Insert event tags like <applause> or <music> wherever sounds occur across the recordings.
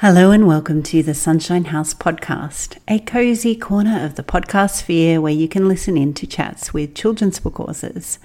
Hello and welcome to the Sunshine House podcast, a cozy corner of the podcast sphere where you can listen in to chats with children's book authors.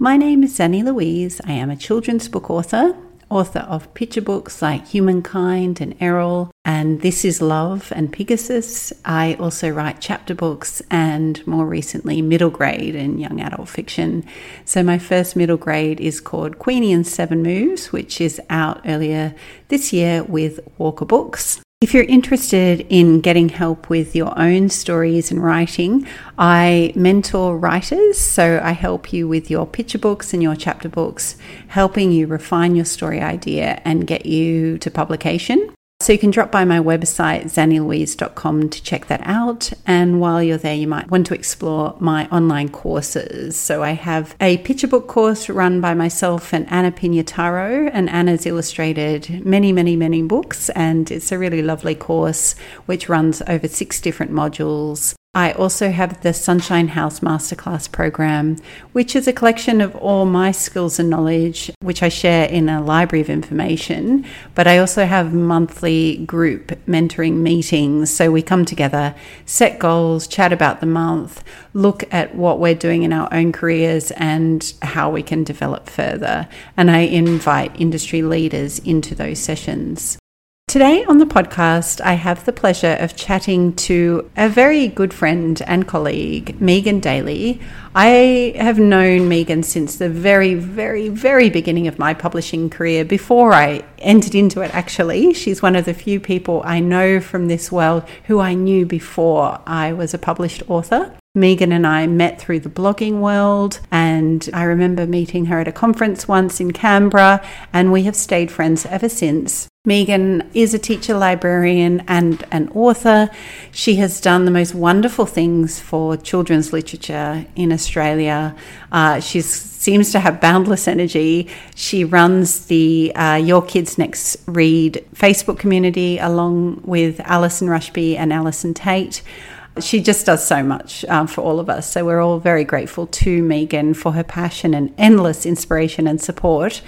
My name is Zanni Louise. I am a children's book author, author of picture books like Humankind and Errol, and This is Love and Pegasus. I also write chapter books and more recently middle grade and young adult fiction. So my first middle grade is called Queenie and Seven Moves, which is out earlier this year with Walker Books. If you're interested in getting help with your own stories and writing, I mentor writers. So I help you with your picture books and your chapter books, helping you refine your story idea and get you to publication. So you can drop by my website, zannilouise.com, to check that out. And while you're there, you might want to explore my online courses. So I have a picture book course run by myself and Anna Pignataro, and Anna's illustrated many, many, many books. And it's a really lovely course which runs over six different modules. I also have the Sunshine House Masterclass program, which is a collection of all my skills and knowledge, which I share in a library of information. But I also have monthly group mentoring meetings. So we come together, set goals, chat about the month, look at what we're doing in our own careers and how we can develop further. And I invite industry leaders into those sessions. Today on the podcast, I have the pleasure of chatting to a very good friend and colleague, Megan Daley. I have known Megan since the very, very, very beginning of my publishing career, before I entered into it, actually. She's one of the few people I know from this world who I knew before I was a published author. Megan and I met through the blogging world, and I remember meeting her at a conference once in Canberra, and we have stayed friends ever since. Megan is a teacher librarian and an author. She has done the most wonderful things for children's literature in Australia. Uh, she seems to have boundless energy. She runs the uh, Your Kids Next Read Facebook community along with Allison Rushby and Allison Tait she just does so much um, for all of us. So we're all very grateful to Megan for her passion and endless inspiration and support.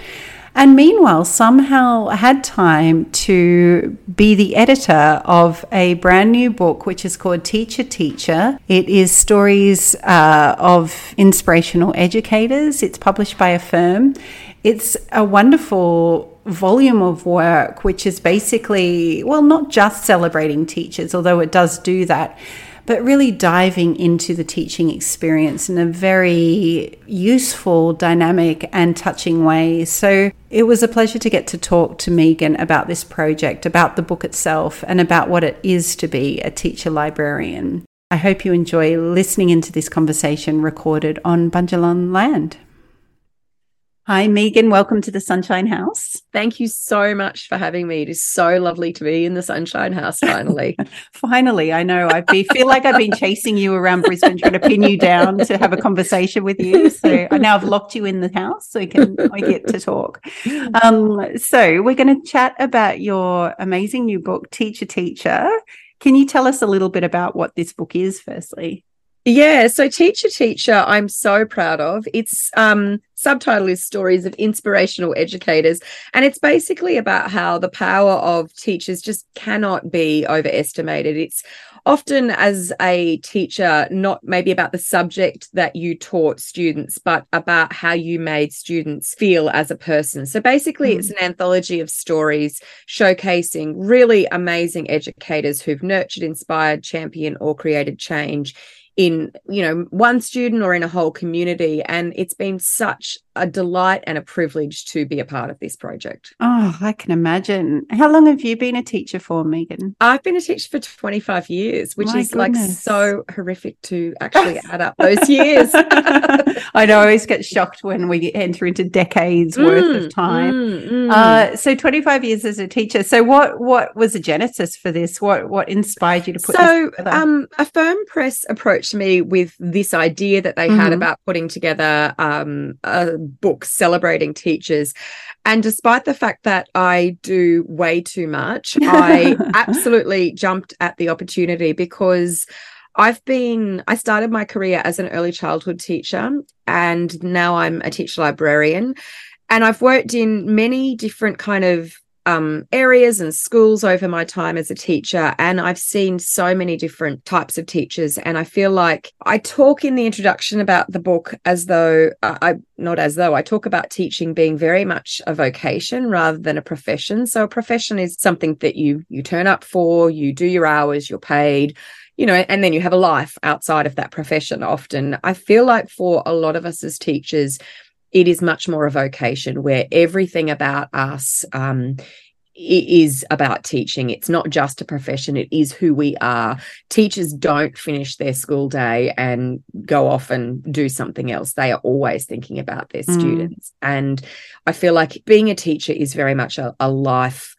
And meanwhile, somehow had time to be the editor of a brand new book, which is called Teacher Teacher. It is stories uh, of inspirational educators. It's published by Affirm. It's a wonderful volume of work, which is basically, well, not just celebrating teachers, although it does do that, but really diving into the teaching experience in a very useful, dynamic, and touching way. So it was a pleasure to get to talk to Megan about this project, about the book itself, and about what it is to be a teacher librarian. I hope you enjoy listening into this conversation recorded on Bundjalung land. Hi, Megan. Welcome to the Sunshine House. Thank you so much for having me. It is so lovely to be in the Sunshine House finally. <laughs> finally, I know. I feel like I've been chasing you around Brisbane trying to pin you down to have a conversation with you. So I now I've locked you in the house so we can we get to talk. Um, so we're going to chat about your amazing new book, Teacher Teacher. Can you tell us a little bit about what this book is, firstly? Yeah, so Teacher Teacher, I'm so proud of. Its um, subtitle is Stories of Inspirational Educators. And it's basically about how the power of teachers just cannot be overestimated. It's often, as a teacher, not maybe about the subject that you taught students, but about how you made students feel as a person. So basically, mm. it's an anthology of stories showcasing really amazing educators who've nurtured, inspired, championed, or created change in you know one student or in a whole community. And it's been such a delight and a privilege to be a part of this project. Oh, I can imagine. How long have you been a teacher for, Megan? I've been a teacher for 25 years, which My is goodness. like so horrific to actually add up those years. <laughs> I know I always get shocked when we enter into decades mm, worth of time. Mm, mm. Uh, so 25 years as a teacher. So what what was the genesis for this? What what inspired you to put so, um, firm Press approached me with this idea that they mm-hmm. had about putting together um, a book celebrating teachers. And despite the fact that I do way too much, <laughs> I absolutely jumped at the opportunity because I've been, I started my career as an early childhood teacher, and now I'm a teacher librarian. And I've worked in many different kind of um, areas and schools over my time as a teacher, and I've seen so many different types of teachers. And I feel like I talk in the introduction about the book as though uh, I not as though I talk about teaching being very much a vocation rather than a profession. So a profession is something that you you turn up for, you do your hours, you're paid you know, and then you have a life outside of that profession often. I feel like for a lot of us as teachers, it is much more a vocation where everything about us um, is about teaching. It's not just a profession, it is who we are. Teachers don't finish their school day and go off and do something else. They are always thinking about their mm. students. And I feel like being a teacher is very much a, a life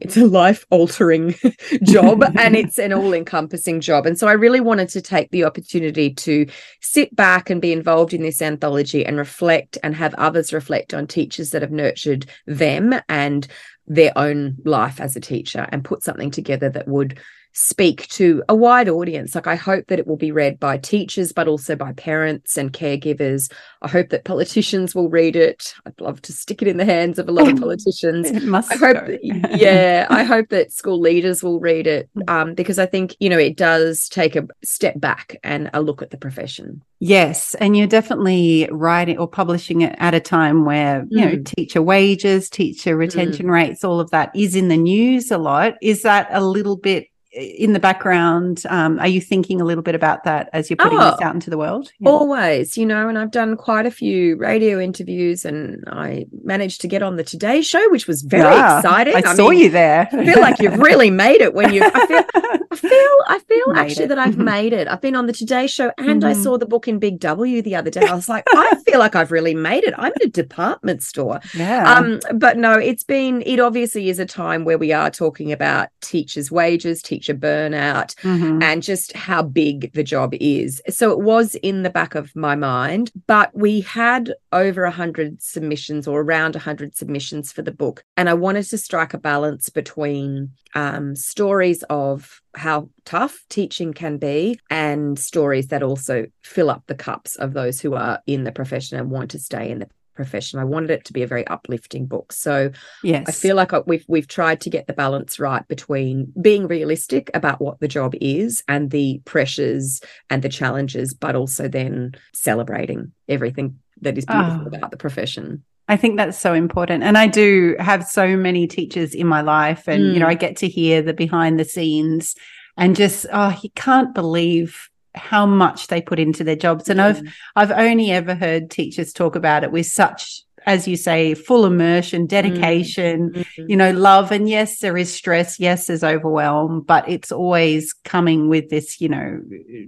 it's a life altering <laughs> job and it's an all encompassing job. And so I really wanted to take the opportunity to sit back and be involved in this anthology and reflect and have others reflect on teachers that have nurtured them and their own life as a teacher and put something together that would speak to a wide audience. Like, I hope that it will be read by teachers, but also by parents and caregivers. I hope that politicians will read it. I'd love to stick it in the hands of a lot of <laughs> politicians. it must I hope, that, <laughs> yeah, I hope that school leaders will read it mm. um, because I think, you know, it does take a step back and a look at the profession. Yes, and you're definitely writing or publishing it at a time where, you mm. know, teacher wages, teacher retention mm. rates, all of that is in the news a lot. Is that a little bit in the background um, are you thinking a little bit about that as you're putting oh, this out into the world? Yeah. always. You know and i've done quite a few radio interviews and i managed to get on the today show which was very exciting. I, I saw mean, you there. I feel like you've really made it when you i feel i <laughs> feel i feel actually it. that i've made it. I've been on the today show and mm-hmm. i saw the book in big w the other day. I was like i feel like i've really made it. I'm in a department store. Yeah. Um but no it's been it obviously is a time where we are talking about teachers wages teachers teacher burnout mm-hmm. and just how big the job is. So it was in the back of my mind, but we had over 100 submissions or around 100 submissions for the book. And I wanted to strike a balance between um, stories of how tough teaching can be and stories that also fill up the cups of those who are in the profession and want to stay in the profession. I wanted it to be a very uplifting book. So yes. I feel like we've we've tried to get the balance right between being realistic about what the job is and the pressures and the challenges, but also then celebrating everything that is beautiful oh. about the profession. I think that's so important. And I do have so many teachers in my life and mm. you know mm. I get to hear the behind the scenes and just oh you can't believe how much they put into their jobs. And i've i've only ever heard teachers talk about it with such as you say, full immersion, dedication, mm-hmm. you know, love. And yes, there is stress. Yes, there's overwhelm, but it's always coming with this, you know,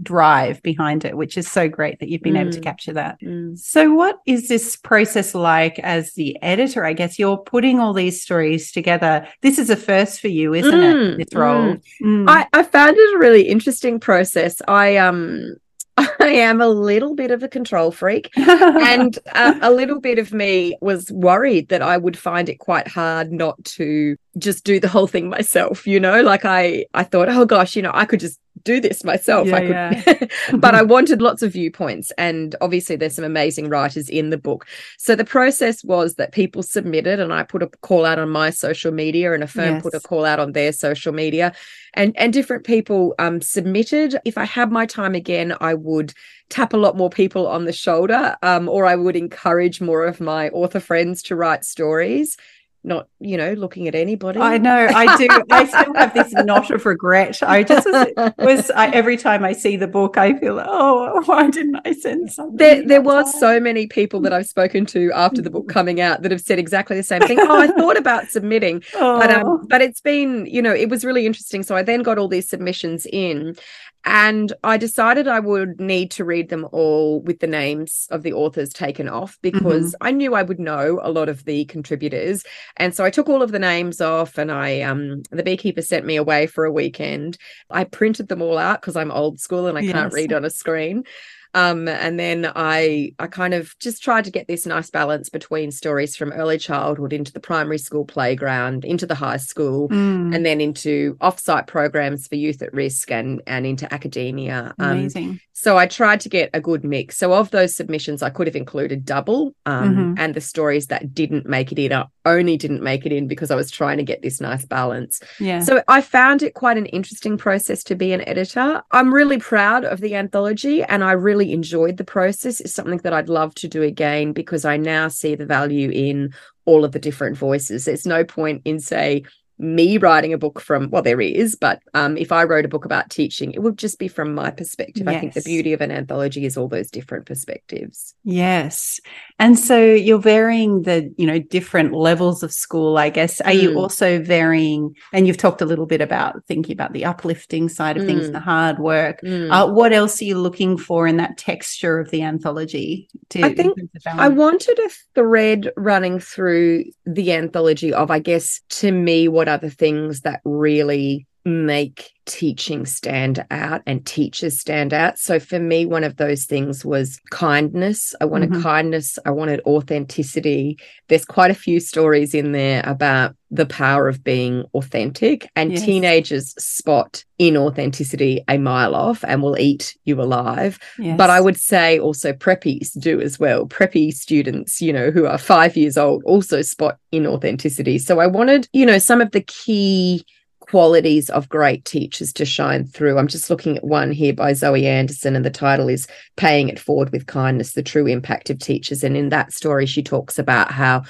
drive behind it, which is so great that you've been mm. able to mm. capture that. Mm. So, what is this process like as the editor? I guess you're putting all these stories together. This is a first for you, isn't mm. it? This role. Mm. Mm. I, I found it a really interesting process. I, um, I am a little bit of a control freak, <laughs> and uh, a little bit of me was worried that I would find it quite hard not to just do the whole thing myself. You know, like I I thought, oh gosh, you know, I could just do this myself. Yeah, I could, yeah. <laughs> but I wanted lots of viewpoints. And obviously, there's some amazing writers in the book. So the process was that people submitted, and I put a call out on my social media, and Affirm yes. put a call out on their social media, and and different people um, submitted. If I had my time again, I would tap a lot more people on the shoulder, um, or I would encourage more of my author friends to write stories not you know looking at anybody. I know i do. I still have this <laughs> knot of regret. I just was, was I, every time i see the book i feel oh why didn't i send something there, there was so many people that i've spoken to after the book coming out that have said exactly the same thing. Oh i thought about submitting oh. but um, but it's been you know it was really interesting. So i then got all these submissions in and I decided I would need to read them all with the names of the authors taken off because mm-hmm. I knew I would know a lot of the contributors. And so I took all of the names off and I um the beekeeper sent me away for a weekend. I printed them all out because I'm old school and I yes. can't read on a screen. Um, and then I I kind of just tried to get this nice balance between stories from early childhood into the primary school playground, into the high school, mm. and then into offsite programs for youth at risk and and into academia. Um, Amazing. So I tried to get a good mix. So of those submissions, I could have included double, um, mm-hmm. and the stories that didn't make it in up only didn't make it in because I was trying to get this nice balance. Yeah. So I found it quite an interesting process to be an editor. I'm really proud of the anthology and I really enjoyed the process. It's something that I'd love to do again because I now see the value in all of the different voices. There's no point in, say, me writing a book from well there is but um if i wrote a book about teaching it would just be from my perspective yes. i think the beauty of an anthology is all those different perspectives yes and so you're varying the you know different levels of school i guess are mm. you also varying and you've talked a little bit about thinking about the uplifting side of mm. things the hard work mm. uh, what else are you looking for in that texture of the anthology to, i think i wanted a thread running through the anthology of i guess to me what are the things that really make teaching stand out and teachers stand out. So for me, one of those things was kindness. I wanted mm-hmm. kindness. I wanted authenticity. There's quite a few stories in there about the power of being authentic, and yes. teenagers spot inauthenticity a mile off and will eat you alive. Yes. But I would say also preppies do as well. Preppy students, you know, who are five years old also spot inauthenticity. So I wanted, you know, some of the key qualities of great teachers to shine through. I'm just looking at one here by Zoe Anderson, and the title is Paying It Forward with Kindness The True Impact of Teachers. And in that story, she talks about how,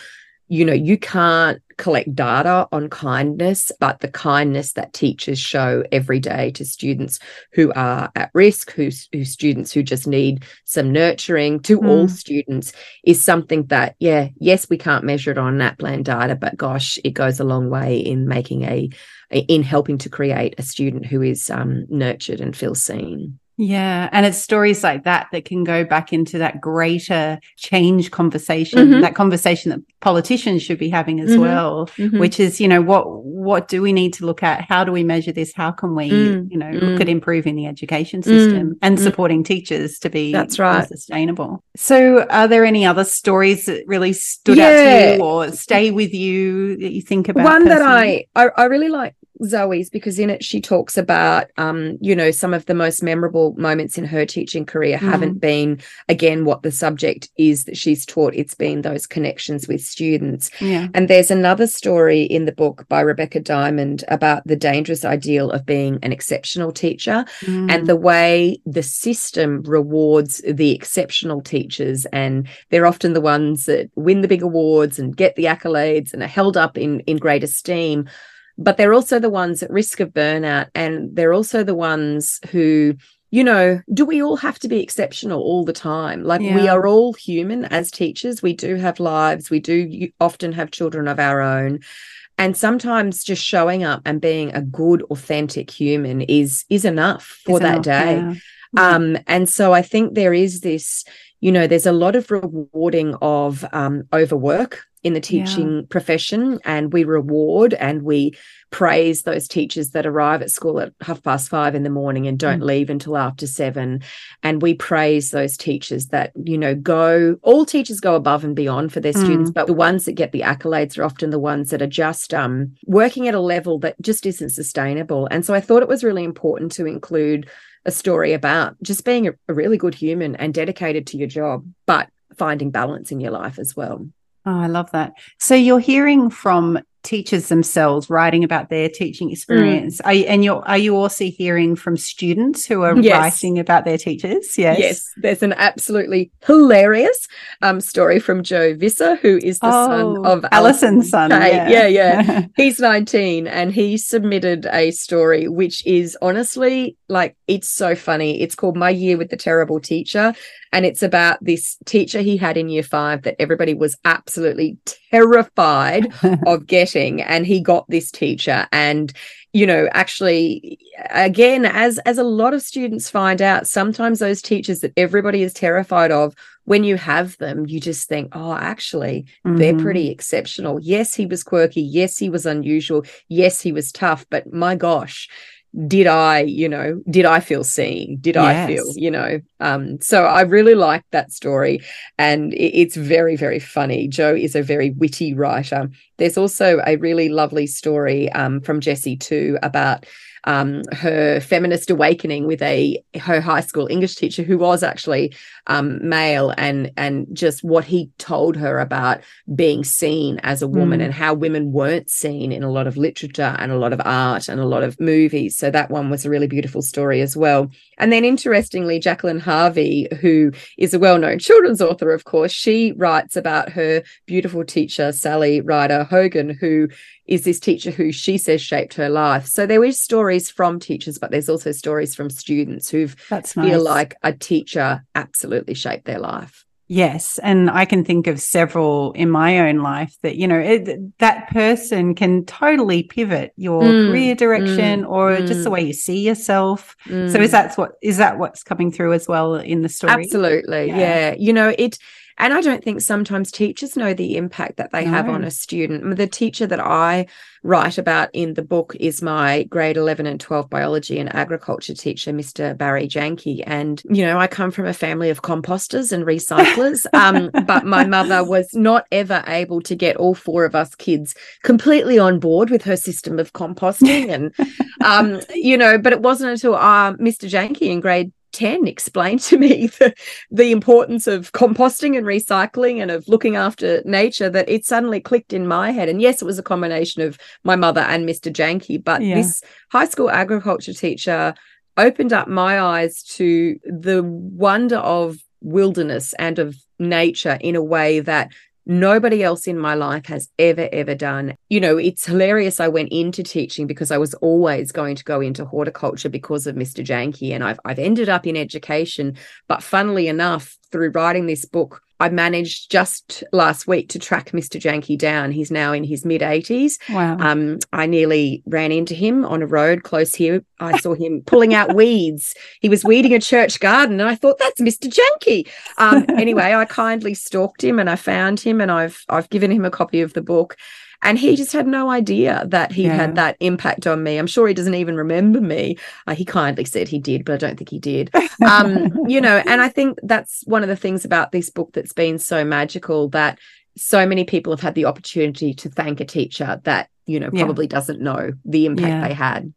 you know, you can't collect data on kindness, but the kindness that teachers show every day to students who are at risk, who, who students who just need some nurturing, to mm. all students, is something that, yeah, yes, we can't measure it on NAPLAN data, but gosh, it goes a long way in making a in helping to create a student who is um, nurtured and feels seen. Yeah. And it's stories like that that can go back into that greater change conversation, mm-hmm. that conversation that politicians should be having as mm-hmm. well, mm-hmm. which is, you know, what what do we need to look at? How do we measure this? How can we, mm. you know, look at mm. improving the education system mm. and mm. supporting teachers to be that's right sustainable? So are there any other stories that really stood yeah. out to you or stay with you that you think about? One personally? that I, I I really like Zoe's because in it she talks about um, you know, some of the most memorable moments in her teaching career mm. haven't been again what the subject is that she's taught. It's been those connections with students. Yeah. And there's another story in the book by Rebecca Diamond about the dangerous ideal of being an exceptional teacher mm. and the way the system rewards the exceptional teachers and they're often the ones that win the big awards and get the accolades and are held up in in great esteem but they're also the ones at risk of burnout and they're also the ones who you know do we all have to be exceptional all the time? Like yeah. we are all human as teachers. We do have lives. We do often have children of our own. And sometimes just showing up and being a good authentic human is is enough for that enough, day. yeah. um and so i think there is this you know there's a lot of rewarding of um overwork in the teaching yeah. profession and we reward and we praise those teachers that arrive at school at half past five in the morning and don't mm. leave until after seven and we praise those teachers that you know go all teachers go above and beyond for their mm. students but the ones that get the accolades are often the ones that are just um, working at a level that just isn't sustainable and so i thought it was really important to include a story about just being a, a really good human and dedicated to your job but finding balance in your life as well Oh, I love that. So you're hearing from teachers themselves writing about their teaching mm. experience. Mm. Are you, and you're are you also hearing from students who are yes. writing about their teachers? Yes. Yes. There's an absolutely hilarious um, story from Joe Visser, who is the oh, son of Allison's son. Yeah, yeah. yeah. <laughs> He's 19 and he submitted a story which is honestly like it's so funny. It's called My Year with the Terrible Teacher. And it's about this teacher he had in year five that everybody was absolutely terrified <laughs> of getting. And he got this teacher. And you know actually again as as a lot of students find out sometimes those teachers that everybody is terrified of when you have them you just think oh actually mm-hmm. they're pretty exceptional yes he was quirky yes he was unusual yes he was tough but my gosh did I, you know, did I feel seen? Did yes. I feel, you know? Um, so I really like that story, and it, it's very, very funny. Joe is a very witty writer. There's also a really lovely story um, from Jessie too about um, her feminist awakening with a her high school English teacher who was actually um, male and and just what he told her about being seen as a woman mm. and how women weren't seen in a lot of literature and a lot of art and a lot of movies. So that one was a really beautiful story as well. And then interestingly, Jacqueline Harvey, who is a well-known children's author, of course, she writes about her beautiful teacher Sally Ryder Hogan, who is this teacher who she says shaped her life. So there is stories from teachers, but there's also stories from students who feel like a teacher absolutely shaped their life. Yes, and I can think of several in my own life that you know it, that person can totally pivot your mm, career direction mm, or mm. just the way you see yourself. So is mm. that what is that what's coming through as well in the story? Absolutely, yeah. yeah. You know it and I don't think sometimes teachers know the impact that they no. have on a student. The teacher that I write about in the book is my grade 11 and 12 biology and agriculture teacher, Mr. Barry Janke. And, you know, I come from a family of composters and recyclers, <laughs> um, but my mother was not ever able to get all four of us kids completely on board with her system of composting. And, um, <laughs> you know, but it wasn't until uh, Mr. Janke in grade 10 explained to me <laughs> the, the importance of composting and recycling and of looking after nature that it suddenly clicked in my head. And yes, it was a combination of my mother and Mr. Janke, but yeah. this high school agriculture teacher opened up my eyes to the wonder of wilderness and of nature in a way that nobody else in my life has ever ever done. You know it's hilarious i went into teaching because i was always going to go into horticulture because of mr janke and i've i've ended up in education. But funnily enough through writing this book I managed just last week to track Mr. Janke down. He's now in his mid 80s. Wow. Um, I nearly ran into him on a road close here. I saw him <laughs> pulling out weeds. He was weeding a church garden, and I thought that's Mr. Janke. Um, anyway, I kindly stalked him and I found him, and I've I've given him a copy of the book and he just had no idea that he yeah. had that impact on me i'm sure he doesn't even remember me uh, he kindly said he did but i don't think he did um, you know and i think that's one of the things about this book that's been so magical that so many people have had the opportunity to thank a teacher that you know probably yeah. doesn't know the impact yeah. they had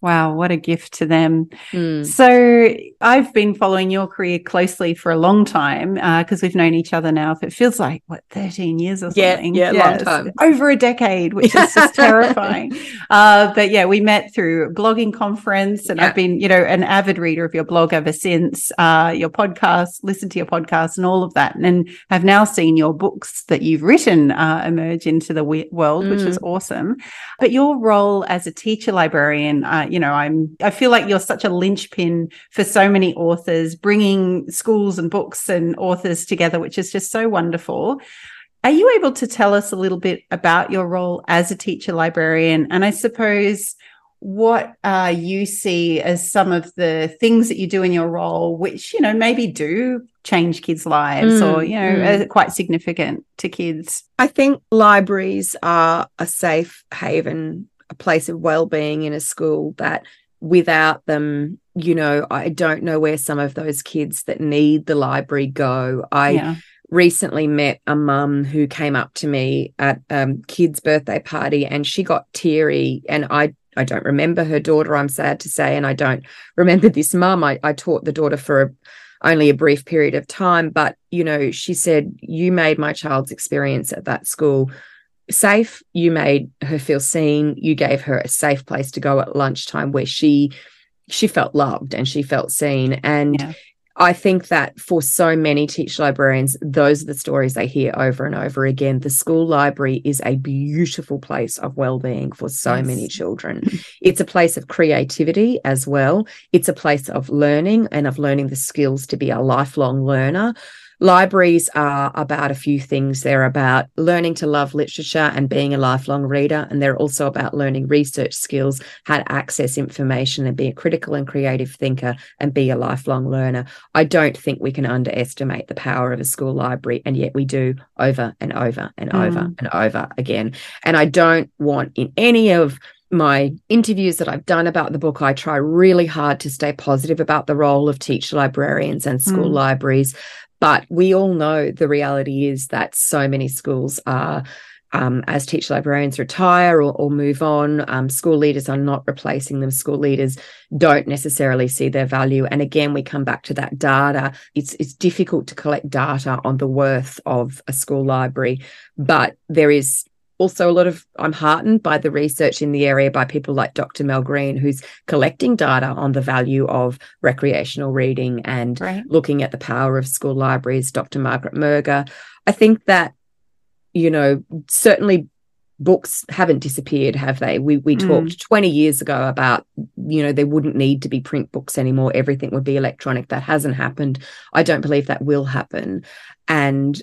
Wow, what a gift to them. Mm. So, I've been following your career closely for a long time because uh, we've known each other now. If it feels like what 13 years or something, yeah, yeah, long time, over a decade, which is just <laughs> terrifying. Uh, but yeah, we met through a blogging conference, and yeah. I've been, you know, an avid reader of your blog ever since. Uh, your podcast, listen to your podcast, and all of that, and I've now seen your books that you've written uh, emerge into the world, mm. which is awesome. But your role as a teacher librarian uh, you know, I'm, I feel like you're such a linchpin for so many authors, bringing schools and books and authors together, which is just so wonderful. Are you able to tell us a little bit about your role as a teacher librarian? And I suppose what uh, you see as some of the things that you do in your role, which, you know, maybe do change kids' lives mm, or, you know, mm. are quite significant to kids? I think libraries are a safe haven a place of well-being in a school that without them you know i don't know where some of those kids that need the library go i yeah. recently met a mum who came up to me at a um, kid's birthday party and she got teary and i I don't remember her daughter, I'm sad to say, and I don't remember this mum. I, I taught the daughter for a, only a brief period of time, but you know, she said, You made my child's experience at that school safe. You made her feel seen. You gave her a safe place to go at lunchtime where she she felt loved and she felt seen. And yeah. I think that for so many teacher librarians, those are the stories they hear over and over again. The school library is a beautiful place of well-being for so yes. many children. <laughs> It's a place of creativity as well. It's a place of learning and of learning the skills to be a lifelong learner. Libraries are about a few things. They're about learning to love literature and being a lifelong reader. And they're also about learning research skills, how to access information and be a critical and creative thinker and be a lifelong learner. I don't think we can underestimate the power of a school library. And yet we do over and over and mm. over and over again. And I don't want in any of my interviews that I've done about the book, I try really hard to stay positive about the role of teacher librarians and school mm. libraries but we all know the reality is that so many schools are um, as teacher librarians retire or, or move on, um, school leaders are not replacing them. School leaders don't necessarily see their value. And again, we come back to that data. It's it's difficult to collect data on the worth of a school library, but there is also a lot of I'm heartened by the research in the area by people like Dr. Mel Green, who's collecting data on the value of recreational reading and right. looking at the power of school libraries. Dr. Margaret Merga. I think that you know, certainly books haven't disappeared, have they? We we mm. talked 20 years ago about, you know, there wouldn't need to be print books anymore. Everything would be electronic. That hasn't happened. I don't believe that will happen. And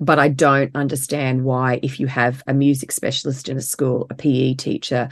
but I don't understand why, if you have a music specialist in a school, a PE teacher,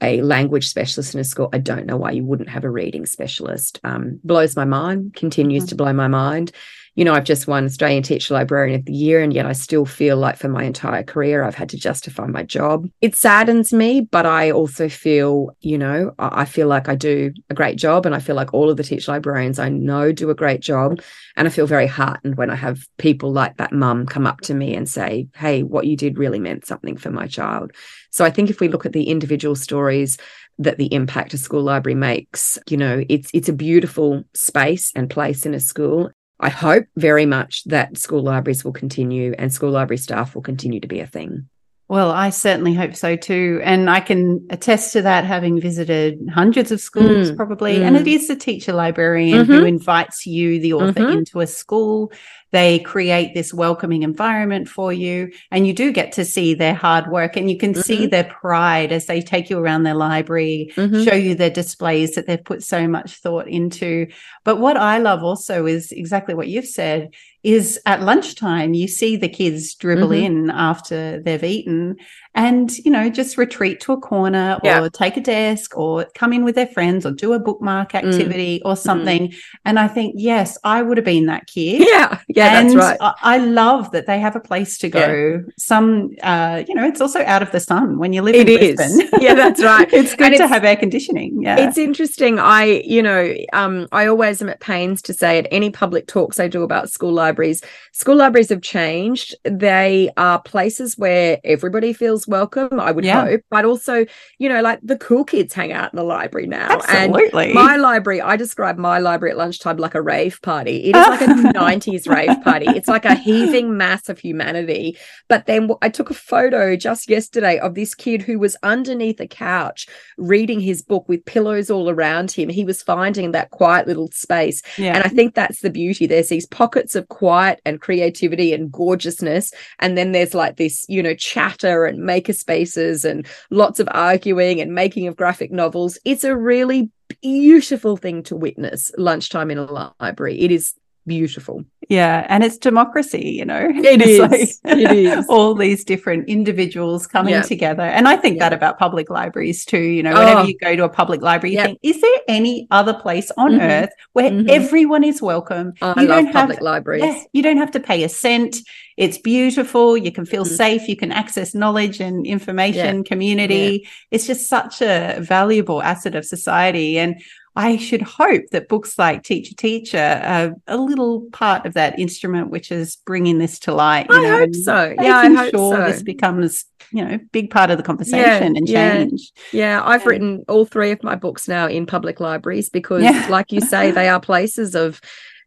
a language specialist in a school, I don't know why you wouldn't have a reading specialist. Um, blows my mind, continues mm-hmm. to blow my mind you know, I've just won Australian Teacher Librarian of the Year, and yet I still feel like for my entire career, I've had to justify my job. It saddens me, but I also feel, you know, I feel like I do a great job, and I feel like all of the teacher librarians I know do a great job. And I feel very heartened when I have people like that mum come up to me and say, Hey, what you did really meant something for my child. So I think if we look at the individual stories, that the impact a school library makes you know it's it's a beautiful space and place in a school I hope very much that school libraries will continue and school library staff will continue to be a thing. Well, I certainly hope so too. And I can attest to that having visited hundreds of schools, mm, probably. Mm. And it is the teacher librarian mm-hmm. who invites you, the author, mm-hmm. into a school they create this welcoming environment for you, and you do get to see their hard work and you can mm-hmm. see their pride as they take you around their library, mm-hmm. show you their displays that they've put so much thought into. But what I love also is exactly what you've said is at lunchtime you see the kids dribble mm-hmm. in after they've eaten and you know just retreat to a corner yeah. or take a desk or come in with their friends or do a bookmark mm. activity mm. or something mm. and i think yes i would have been that kid <laughs> yeah yeah and that's right I, love that they have a place to go yeah. some uh you know it's also out of the sun when you live it in is. Brisbane <laughs> yeah that's right <laughs> it's good and to it's, have air conditioning yeah it's interesting i you know um i always am at pains to say at any public talks i do about school libraries school libraries have changed they are places where everybody feels feels welcome, I would yeah. hope. But also, you know, like the cool kids hang out in the library now. Absolutely. And my library, I describe my library at lunchtime like a rave party. It is like a <laughs> 90s rave party. It's like a heaving mass of humanity. But then I took a photo just yesterday of this kid who was underneath a couch reading his book with pillows all around him. He was finding that quiet little space. Yeah. And I think that's the beauty. There's these pockets of quiet and creativity and gorgeousness. And then there's like this, you know, chatter and maker spaces and lots of arguing and making of graphic novels. It's a really beautiful thing to witness lunchtime in a library. It is beautiful. Yeah, and it's democracy, you know. It <laughs> is. Like it <laughs> is. all these different individuals coming yeah. together. And I think yeah. that about public libraries too, you know, whenever oh. you go to a public library, you think, is there any other place on mm-hmm. earth where mm-hmm. everyone is welcome? Oh, you I don't have, public libraries. Yeah, you don't have to pay a cent. It's beautiful. You can feel mm-hmm. safe. You can access knowledge and information, community. It's just such a valuable asset of society. And I should hope that books like Teacher Teacher are a little part of that instrument, which is bringing this to light. I know, hope so. Yeah, I hope sure so. This becomes, you know, big part of the conversation yeah, and change. Yeah, yeah. I've written all three of my books now in public libraries because, yeah. like you say, they are places of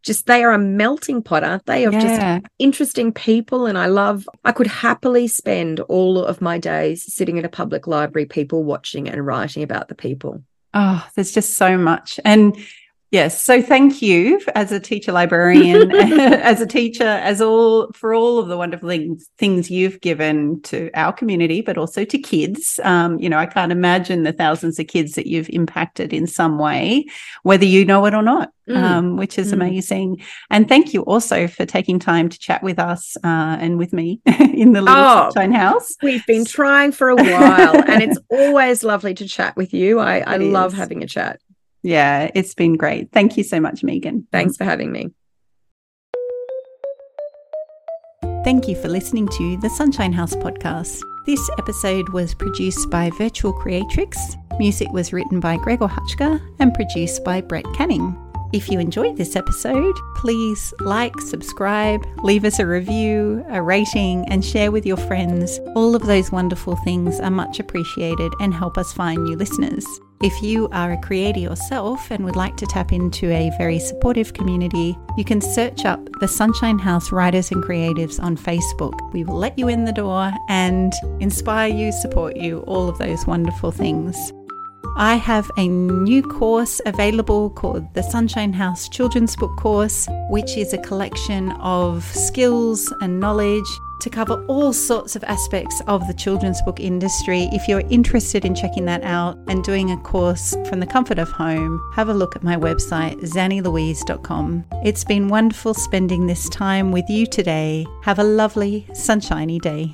just they are a melting pot, aren't they? Of yeah. just interesting people. And I love, I could happily spend all of my days sitting in a public library, people watching and writing about the people. Oh, there's just so much. And yes, so thank you as a teacher librarian, <laughs> <laughs> as a teacher, as all for all of the wonderful things, things you've given to our community, but also to kids. Um, you know, I can't imagine the thousands of kids that you've impacted in some way, whether you know it or not. Mm. Um, which is mm. amazing. And thank you also for taking time to chat with us uh, and with me <laughs> in the little oh, Sunshine House. We've been trying for a while, and it's always lovely to chat with you. I, I love having a chat. Yeah, it's been great. Thank you so much, Megan. Thanks for having me. Thank you for listening to the Sunshine House podcast. This episode was produced by Virtual Creatrix. Music was written by Gregor Hutchka and produced by Brett Canning. If you enjoyed this episode, please like, subscribe, leave us a review, a rating, and share with your friends. All of those wonderful things are much appreciated and help us find new listeners. If you are a creator yourself and would like to tap into a very supportive community, you can search up the Sunshine House Writers and Creatives on Facebook. We will let you in the door and inspire you, support you, all of those wonderful things. I have a new course available called the Sunshine House Children's Book Course, which is a collection of skills and knowledge to cover all sorts of aspects of the children's book industry. If you're interested in checking that out and doing a course from the comfort of home, have a look at my website, zannilouise.com. It's been wonderful spending this time with you today. Have a lovely, sunshiny day.